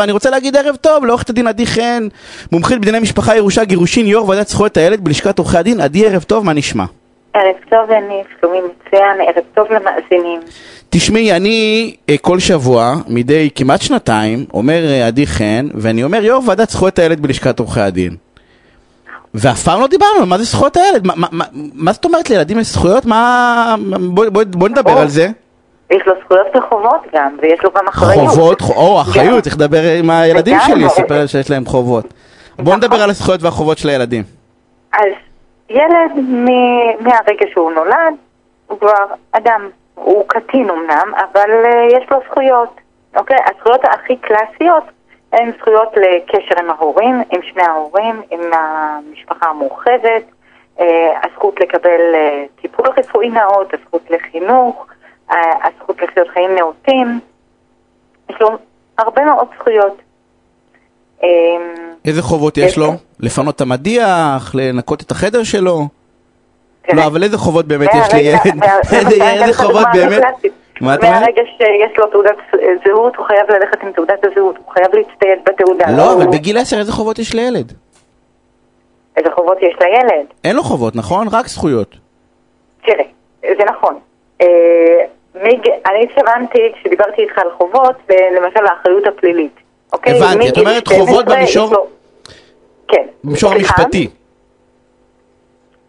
ואני רוצה להגיד ערב טוב לעורכת הדין עדי חן, מומחית בדיני משפחה, ירושה, גירושין, יו"ר ועדת זכויות הילד בלשכת עורכי הדין. עדי, ערב טוב, מה נשמע? ערב טוב, אני שלומי מצוין, ערב טוב למאזינים. תשמעי, אני אה, כל שבוע, מדי כמעט שנתיים, אומר אה, עדי חן, ואני אומר יו"ר ועדת זכויות הילד בלשכת עורכי הדין. ואף פעם לא דיברנו, מה זה זכויות הילד? מה, מה, מה, מה זאת אומרת לילדים יש זכויות? מה... בוא, בוא, בוא נדבר על זה. יש לו זכויות וחובות גם, ויש לו גם אחריות. חובות, או אחריות, צריך לדבר עם הילדים. שלי, לספר שיש להם חובות. בוא נכון. נדבר על הזכויות והחובות של הילדים. אז ילד מהרגע שהוא נולד, הוא כבר אדם, הוא קטין אמנם, אבל uh, יש לו זכויות, אוקיי? הזכויות הכי קלאסיות הן זכויות לקשר עם ההורים, עם שני ההורים, עם המשפחה המורחבת, uh, הזכות לקבל uh, טיפול רפואי נאות, הזכות לחינוך, הזכות לחיות חיים נאותים. יש לו הרבה מאוד זכויות. אמ, איזה חובות יש לו? לו. לפנות את המדיח, לנקות את החדר שלו? תראה, לא, אבל איזה חובות באמת יש לילד? איזה- חובות באמת? מה את אומרת? מהרגע שיש לו תעודת זהות, הוא חייב ללכת עם תעודת הזהות, הוא חייב להצטייד בתעודה. לא, אבל בגיל 10 איזה חובות יש לילד? איזה חובות יש לילד? אין לו חובות, נכון? רק זכויות. תראה, זה נכון. מג- אני התכוונתי, כשדיברתי איתך על חובות, למשל האחריות הפלילית. אוקיי? הבנתי, את אומרת 12 חובות במישור- כן. במישור? המשפטי.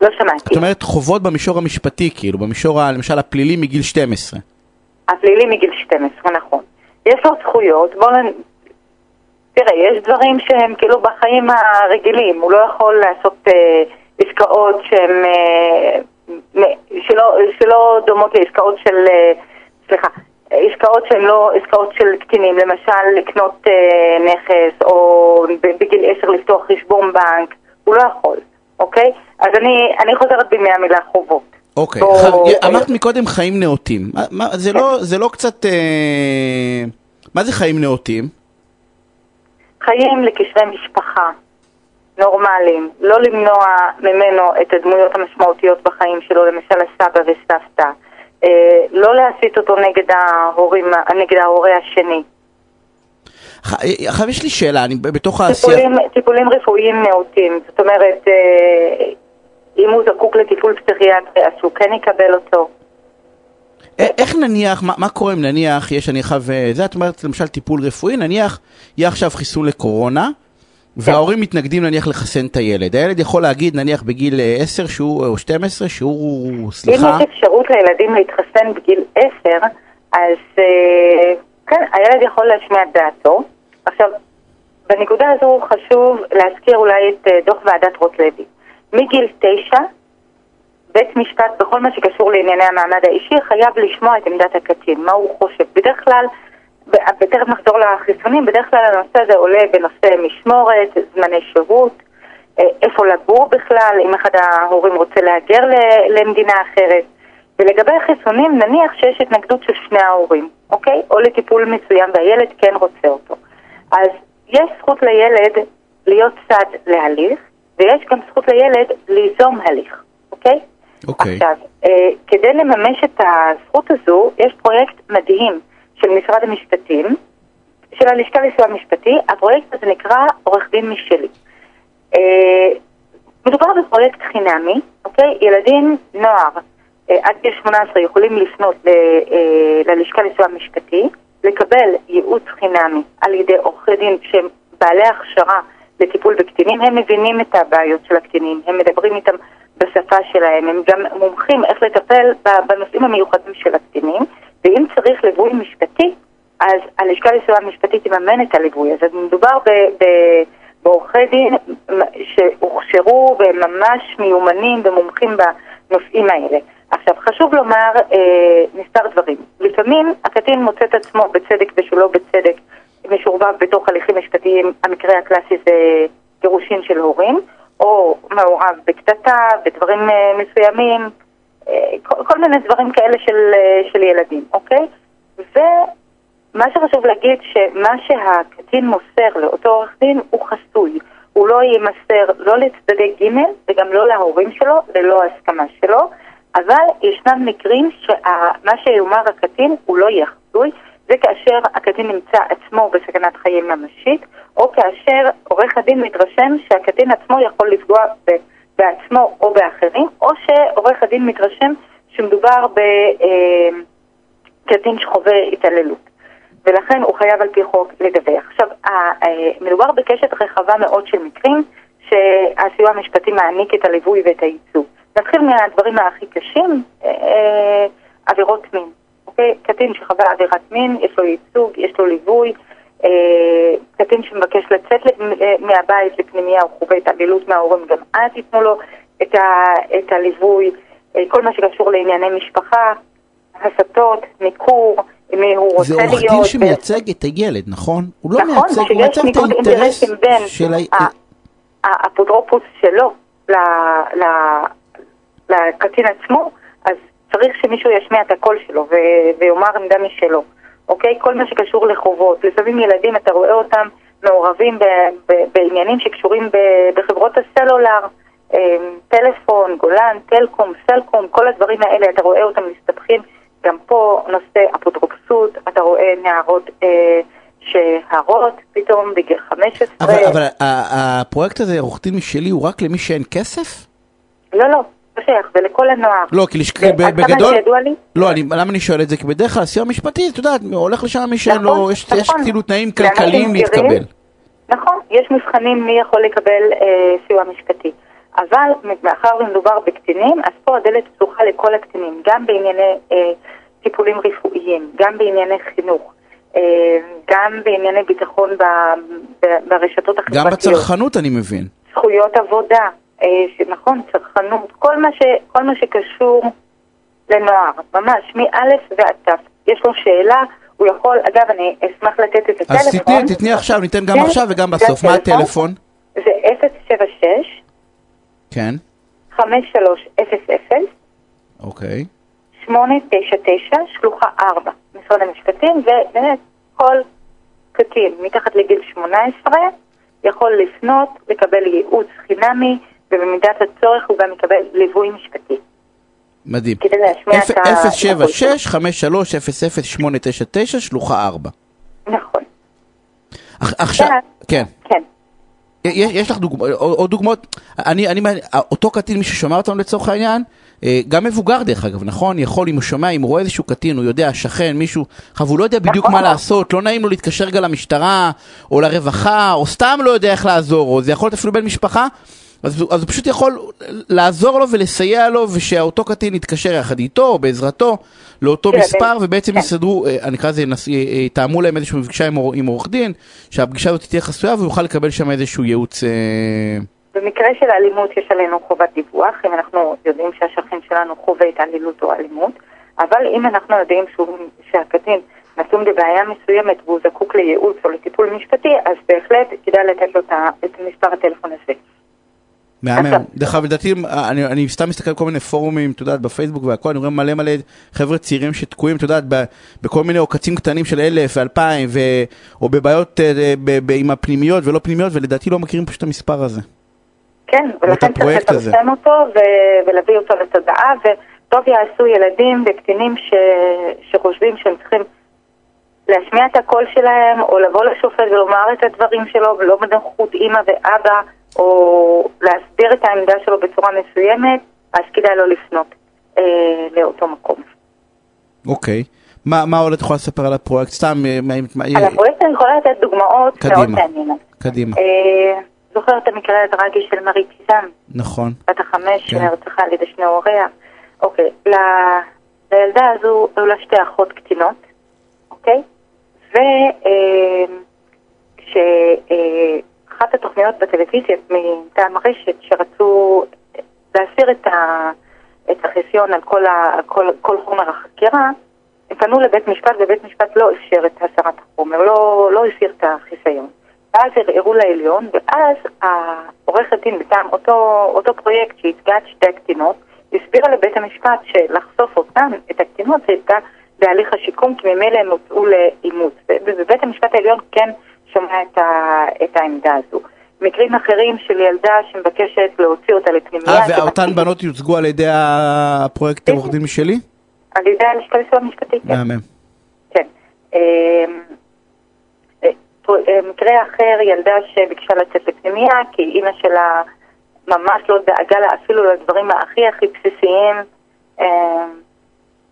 לא שמעתי. את אומרת חובות במישור המשפטי, כאילו, במישור למשל הפלילי מגיל 12. הפלילי מגיל 12, נכון. יש לו זכויות, בואו נ... תראה, יש דברים שהם כאילו בחיים הרגילים, הוא לא יכול לעשות אה, עסקאות שהן אה, שלא, שלא דומות לעסקאות של, אה, סליחה, עסקאות שהן לא עסקאות של קטינים, למשל לקנות אה, נכס או בגיל 10 לפתוח חשבון בנק, הוא לא יכול, אוקיי? אז אני, אני חוזרת בי מהמילה חובות. אוקיי, בוא- ח- אמרת מקודם חיים נאותים. מה- מה- זה לא- זה לא קצת... אה, מה זה חיים נאותים? חיים לקשרי משפחה נורמליים, לא למנוע ממנו את הדמויות המשמעותיות בחיים שלו, למשל הסבא וסבתא, אה, לא להסית אותו נגד ההורים, נגד ההורה השני. עכשיו יש לי שאלה, אני בתוך העשייה... טיפולים, טיפולים רפואיים נאותים, זאת אומרת, אה, אם הוא זקוק לטיפול פסיכיאטרי אז שהוא כן יקבל אותו. איך נניח, מה, מה קורה אם נניח, יש אני חייב, אה, זה את אומרת למשל טיפול רפואי, נניח יהיה עכשיו חיסון לקורונה, וההורים מתנגדים נניח לחסן את הילד. הילד יכול להגיד נניח בגיל אה, 10 שהוא, או 12 שהוא, סליחה, אם יש אפשרות לילדים להתחסן בגיל 10, אז אה, כן, הילד יכול להשמיע את דעתו. עכשיו, בנקודה הזו חשוב להזכיר אולי את אה, דוח ועדת רוטלוי. מגיל 9, בית משפט בכל מה שקשור לענייני המעמד האישי חייב לשמוע את עמדת הקטין, מה הוא חושב. בדרך כלל, ותכף נחזור לחיסונים, בדרך כלל הנושא הזה עולה בנושא משמורת, זמני שירות, אה, איפה לגור בכלל, אם אחד ההורים רוצה להגר למדינה אחרת. ולגבי החיסונים, נניח שיש התנגדות של שני ההורים, אוקיי? או לטיפול מסוים והילד כן רוצה אותו. אז יש זכות לילד להיות צד להליך, ויש גם זכות לילד ליזום הליך, אוקיי? אוקיי. עכשיו, אה, כדי לממש את הזכות הזו, יש פרויקט מדהים של משרד המשפטים, של הלשכה לסיוע משפטי, הפרויקט הזה נקרא עורך דין משלי. אה, מדובר בפרויקט חינמי, אוקיי? ילדים, נוער, אה, עד גיל 18 יכולים לפנות ל, אה, ללשכה לסיוע משפטי, לקבל ייעוץ חינמי על ידי עורכי דין שהם בעלי הכשרה לטיפול בקטינים, הם מבינים את הבעיות של הקטינים, הם מדברים איתם בשפה שלהם, הם גם מומחים איך לטפל בנושאים המיוחדים של הקטינים, ואם צריך ליווי משפטי, אז הלשכה לסיוע משפטי תממן את הליווי. אז מדובר בעורכי דין שהוכשרו והם ממש מיומנים ומומחים בנושאים האלה. עכשיו, חשוב לומר אה, מספר דברים. לפעמים הקטין מוצא את עצמו בצדק ושלא בצדק משורבב בתוך הליכים משפטיים, המקרה הקלאסי זה גירושין של הורים, או מעורב בקטטה, בדברים אה, מסוימים, כל, כל מיני דברים כאלה של, אה, של ילדים, אוקיי? ומה שחשוב להגיד, שמה שהקטין מוסר לאותו עורך דין הוא חסוי. הוא לא יימסר לא לצדדי ג' וגם לא להורים שלו, ללא הסכמה שלו, אבל ישנם מקרים שמה שיאמר הקטין הוא לא יהיה חסוי, זה כאשר הקטין נמצא עצמו בסכנת חיים ממשית, או כאשר עורך הדין מתרשם שהקטין עצמו יכול לפגוע בעצמו או באחרים, או שעורך הדין מתרשם שמדובר בקטין שחווה התעללות. ולכן הוא חייב על פי חוק לדווח. עכשיו, מדובר בקשת רחבה מאוד של מקרים שהסיוע המשפטי מעניק את הליווי ואת הייצוג. נתחיל מהדברים הכי קשים, אה, עבירות מין. אוקיי? קטין שחווה עבירת מין, יש לו ייצוג, יש לו ליווי. אה, קטין שמבקש לצאת אה, מהבית לפנימייה או חווה התעללות מההורים, גם אז ייתנו לו את, ה, את הליווי. כל מה שקשור לענייני משפחה, הסתות, ניכור, מי הוא רוצה להיות. זה עורך דין שמייצג את הילד, נכון? הוא לא נכון, מייצג, הוא מייצג את האינטרס של ה... האפוטרופוס שלו לקטין עצמו, אז צריך שמישהו ישמיע את הקול שלו ויאמר עמדה משלו, אוקיי? כל מה שקשור לחובות. לפעמים ילדים, אתה רואה אותם מעורבים בעניינים שקשורים בחברות הסלולר, אמ, טלפון, גולן, טלקום, סלקום, כל הדברים האלה, אתה רואה אותם מסתבכים. גם פה נושא אפוטרופסות, אתה רואה נערות אה, שהרות פתאום בגיל 15. אבל, אבל הפרויקט הזה, עורך דין משלי, הוא רק למי שאין כסף? לא, לא. לא שייך, זה לכל הנוער. לא, כי לשק... בגדול... לא, אני, למה אני שואל את זה? כי בדרך כלל סיוע משפטי, את יודעת, הולך לשם מי שאין לו, נכון, יש, נכון. יש כאילו תנאים כלכליים להתקבל. נכון, יש מבחנים מי יכול לקבל אה, סיוע משפטי. אבל מאחר ומדובר בקטינים, אז פה הדלת פתוחה לכל הקטינים, גם בענייני אה, טיפולים רפואיים, גם בענייני חינוך, אה, גם בענייני ביטחון ב, ב, ברשתות החברתיות. גם בצרכנות אני מבין. זכויות עבודה, אה, נכון, צרכנות, כל מה, ש, כל מה שקשור לנוער, ממש, מא' ועד ת'. יש לו שאלה, הוא יכול, אגב, אני אשמח לתת את הטלפון. אז תתני, תתני עכשיו, ניתן גם כן, עכשיו וגם בסוף. מה הטלפון? זה 076 כן. 5300. אוקיי. 899, שלוחה 4, משרד המשפטים, ובאמת כל קטין מתחת לגיל 18 יכול לפנות, לקבל ייעוץ חינמי, ובמידת הצורך הוא גם יקבל ליווי משפטי. מדהים. כדי להשמיע את ה... 076-50-899, שלוחה 4. נכון. עכשיו, כן. כן. יש, יש לך דוגמא, עוד דוגמאות, אני, אני, אותו קטין, מי ששומע אותנו לצורך העניין, אה, גם מבוגר דרך אגב, נכון? יכול, אם הוא שומע, אם הוא רואה איזשהו קטין, הוא יודע, שכן, מישהו, אבל הוא לא יודע בדיוק מה לעשות, לא נעים לו להתקשר גם למשטרה, או לרווחה, או סתם לא יודע איך לעזור, או זה יכול להיות אפילו בן משפחה, אז, אז הוא פשוט יכול לעזור לו ולסייע לו, ושאותו קטין יתקשר יחד איתו, או בעזרתו, לאותו כן, מספר, כן. ובעצם כן. יסדרו, אה, אני אקרא לזה, יתאמו אה, להם איזושהי פגישה עם, עם עורך דין, שהפגישה הזאת תהיה חסויה, והוא יוכל לקבל שם איזשהו ייעוץ. אה... במקרה של אלימות יש עלינו חובת דיווח, אם אנחנו יודעים שהשכן שלנו חווה התעללות או אלימות, אבל אם אנחנו יודעים שהוא, שהקטין נתון בבעיה מסוימת והוא זקוק לייעוץ או לטיפול משפטי, אז בהחלט כדאי לתת לו את מספר הטלפון הזה. מהמם. דרך אגב, לדעתי, אני, אני סתם מסתכל על כל מיני פורומים, את יודעת, בפייסבוק והכל, אני רואה מלא מלא חבר'ה צעירים שתקועים, את יודעת, בכל מיני עוקצים קטנים של אלף ואלפיים, או בבעיות אה, עם הפנימיות ולא פנימיות, ולדעתי לא מכירים פשוט את המספר הזה. כן, ולכן צריך לפרסם אותו ולהביא אותו לתודעה, וטוב יעשו ילדים וקטינים ש, שחושבים שהם צריכים להשמיע את הקול שלהם, או לבוא לשופט ולומר את הדברים שלו, ולא בנוכחות אימא ואבא. או להסביר את העמדה שלו בצורה מסוימת, אז כדאי לו לפנות אה, לאותו מקום. אוקיי. מה, מה עוד את יכולה לספר על הפרויקט? סתם... אה, על הפרויקט אני יכולה לתת דוגמאות מאוד מעניינות. קדימה. אה, זוכר את המקרה הטרגי של מרי פיזם? נכון. בת החמש כן. שנרצחה על ידי שני הוריה. אוקיי, ל... לילדה הזו היו לה שתי אחות קטינות, אוקיי? וכש... אחת התוכניות בטלוויזיה מטעם הרשת שרצו להסיר את, ה, את החיסיון על כל, ה, כל, כל חומר החקירה, הם פנו לבית משפט ובית משפט לא אפשר את הסרת החומר, לא, לא הסיר את החיסיון. ואז ערערו לעליון, ואז העורכת דין מטעם אותו, אותו פרויקט שייצגה את שתי הקטינות, הסבירה לבית המשפט שלחשוף אותן, את הקטינות, זה יפגע בהליך השיקום, כי ממילא הם הוצאו לאימוץ. ובית המשפט העליון כן שומע את, ה, את העמדה הזו. מקרים אחרים של ילדה שמבקשת להוציא אותה לפנימייה. אה, ואותן בנות יוצגו על ידי הפרויקט עורך דין משלי? על ידי הלשכה לסיוע המשפטי, כן. מהמם. כן. מקרה אחר, ילדה שביקשה לצאת לפנימיה כי אימא שלה ממש לא דאגה לה אפילו לדברים הכי הכי בסיסיים,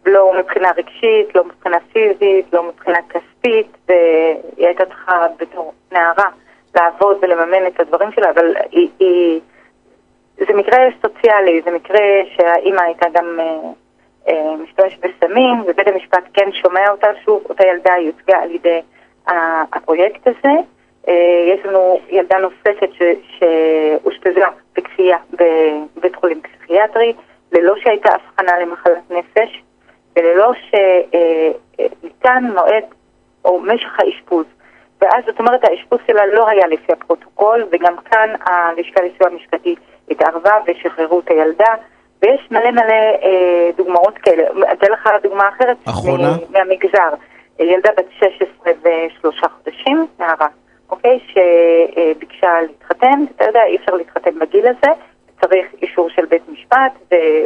לא מבחינה רגשית, לא מבחינה פיזית, לא מבחינה כספית, והיא הייתה צריכה בתור נערה לעבוד ולממן את הדברים שלה, אבל היא, היא, זה מקרה סוציאלי, זה מקרה שהאימא הייתה גם אה, אה, משתמשת בסמים, ובית המשפט כן שומע אותה שוב, אותה ילדה יוצגה על ידי הפרויקט הזה. אה, יש לנו ילדה נוספת שאושפזה בכפייה בבית חולים פסיכיאטרי, ללא שהייתה הבחנה למחלת נפש, וללא שניתן מועד או משך האשפוז. ואז זאת אומרת האשפוז שלה לא היה לפי הפרוטוקול, וגם כאן הלשכה לסיוע משפטי התערבה ושחררו את הילדה, ויש מלא מלא אה, דוגמאות כאלה. אתן לך דוגמה אחרת. אחרונה? מהמגזר. ילדה בת 16 ושלושה חודשים, נערה, אוקיי? שביקשה להתחתן, אתה יודע, אי אפשר להתחתן בגיל הזה, צריך אישור של בית משפט,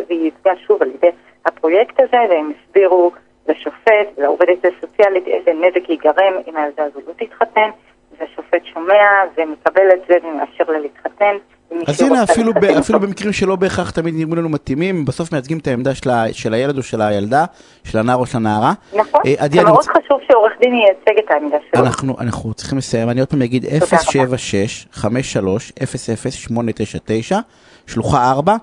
והיא יצגה שוב על ידי הפרויקט הזה, והם הסבירו לשופט, לעובדת הסוציאלית, איזה נזק ייגרם אם הילדה הזו לא תתחתן, והשופט שומע ומקבל את זה ומאפשר לה להתחתן. אז הנה, אפילו, ב, אפילו במקרים שלא בהכרח תמיד נראים לנו מתאימים, בסוף מייצגים את העמדה של, ה, של הילד או של הילדה, של הנער או של הנערה. נכון, אה, זה מאוד מצ... חשוב שעורך דין ייצג את העמדה שלו. אנחנו, אנחנו צריכים לסיים, אני עוד פעם אגיד 076-53-00-899, שלוחה 4.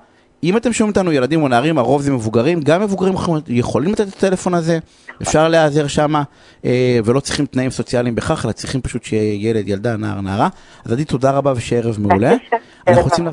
אם אתם שומעים אותנו ילדים או נערים, הרוב זה מבוגרים, גם מבוגרים יכולים לתת את הטלפון הזה, אפשר להיעזר שם, אה, ולא צריכים תנאים סוציאליים בכך, אלא צריכים פשוט שיהיה ילד, ילדה, נער, נערה. אז עדי, תודה רבה ושערב מעולה. אנחנו רוצים...